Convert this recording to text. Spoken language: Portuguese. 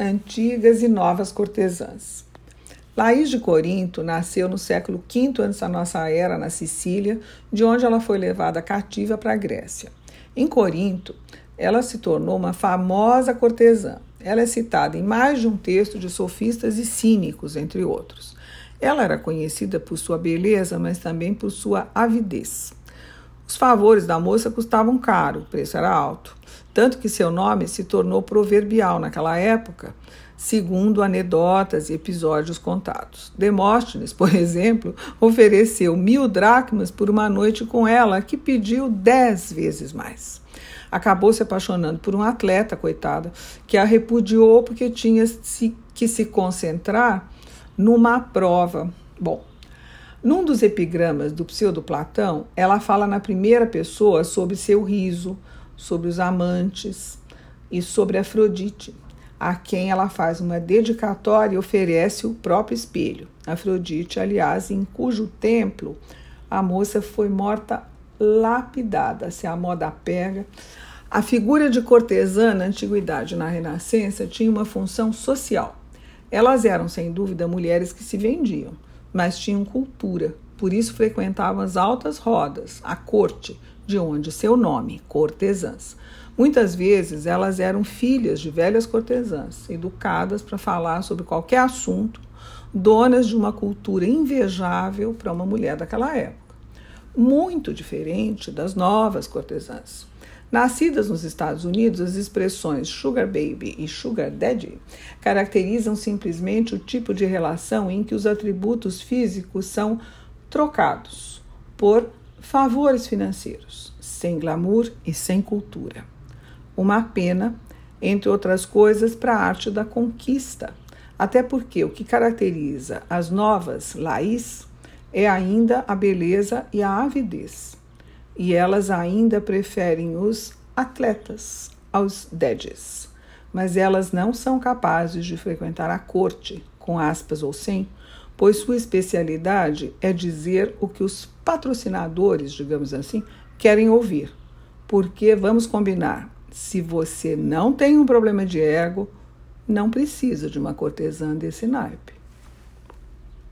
antigas e novas cortesãs. Laís de Corinto nasceu no século V antes da nossa era na Sicília, de onde ela foi levada cativa para a Grécia. Em Corinto, ela se tornou uma famosa cortesã. Ela é citada em mais de um texto de sofistas e cínicos, entre outros. Ela era conhecida por sua beleza, mas também por sua avidez. Os favores da moça custavam caro, o preço era alto, tanto que seu nome se tornou proverbial naquela época, segundo anedotas e episódios contados. Demóstenes, por exemplo, ofereceu mil dracmas por uma noite com ela, que pediu dez vezes mais acabou se apaixonando por um atleta, coitada, que a repudiou porque tinha que se concentrar numa prova. Bom, num dos epigramas do pseudo-Platão, ela fala na primeira pessoa sobre seu riso, sobre os amantes e sobre Afrodite, a quem ela faz uma dedicatória e oferece o próprio espelho. Afrodite, aliás, em cujo templo a moça foi morta lapidada, se a moda pega. A figura de cortesã na antiguidade e na Renascença tinha uma função social. Elas eram, sem dúvida, mulheres que se vendiam, mas tinham cultura, por isso frequentavam as altas rodas, a corte, de onde seu nome, cortesãs. Muitas vezes elas eram filhas de velhas cortesãs, educadas para falar sobre qualquer assunto, donas de uma cultura invejável para uma mulher daquela época. Muito diferente das novas cortesãs. Nascidas nos Estados Unidos, as expressões sugar baby e sugar daddy caracterizam simplesmente o tipo de relação em que os atributos físicos são trocados por favores financeiros, sem glamour e sem cultura. Uma pena, entre outras coisas, para a arte da conquista, até porque o que caracteriza as novas Laís é ainda a beleza e a avidez e elas ainda preferem os atletas aos dedes. Mas elas não são capazes de frequentar a corte, com aspas ou sem, pois sua especialidade é dizer o que os patrocinadores, digamos assim, querem ouvir. Porque, vamos combinar, se você não tem um problema de ego, não precisa de uma cortesã desse naipe.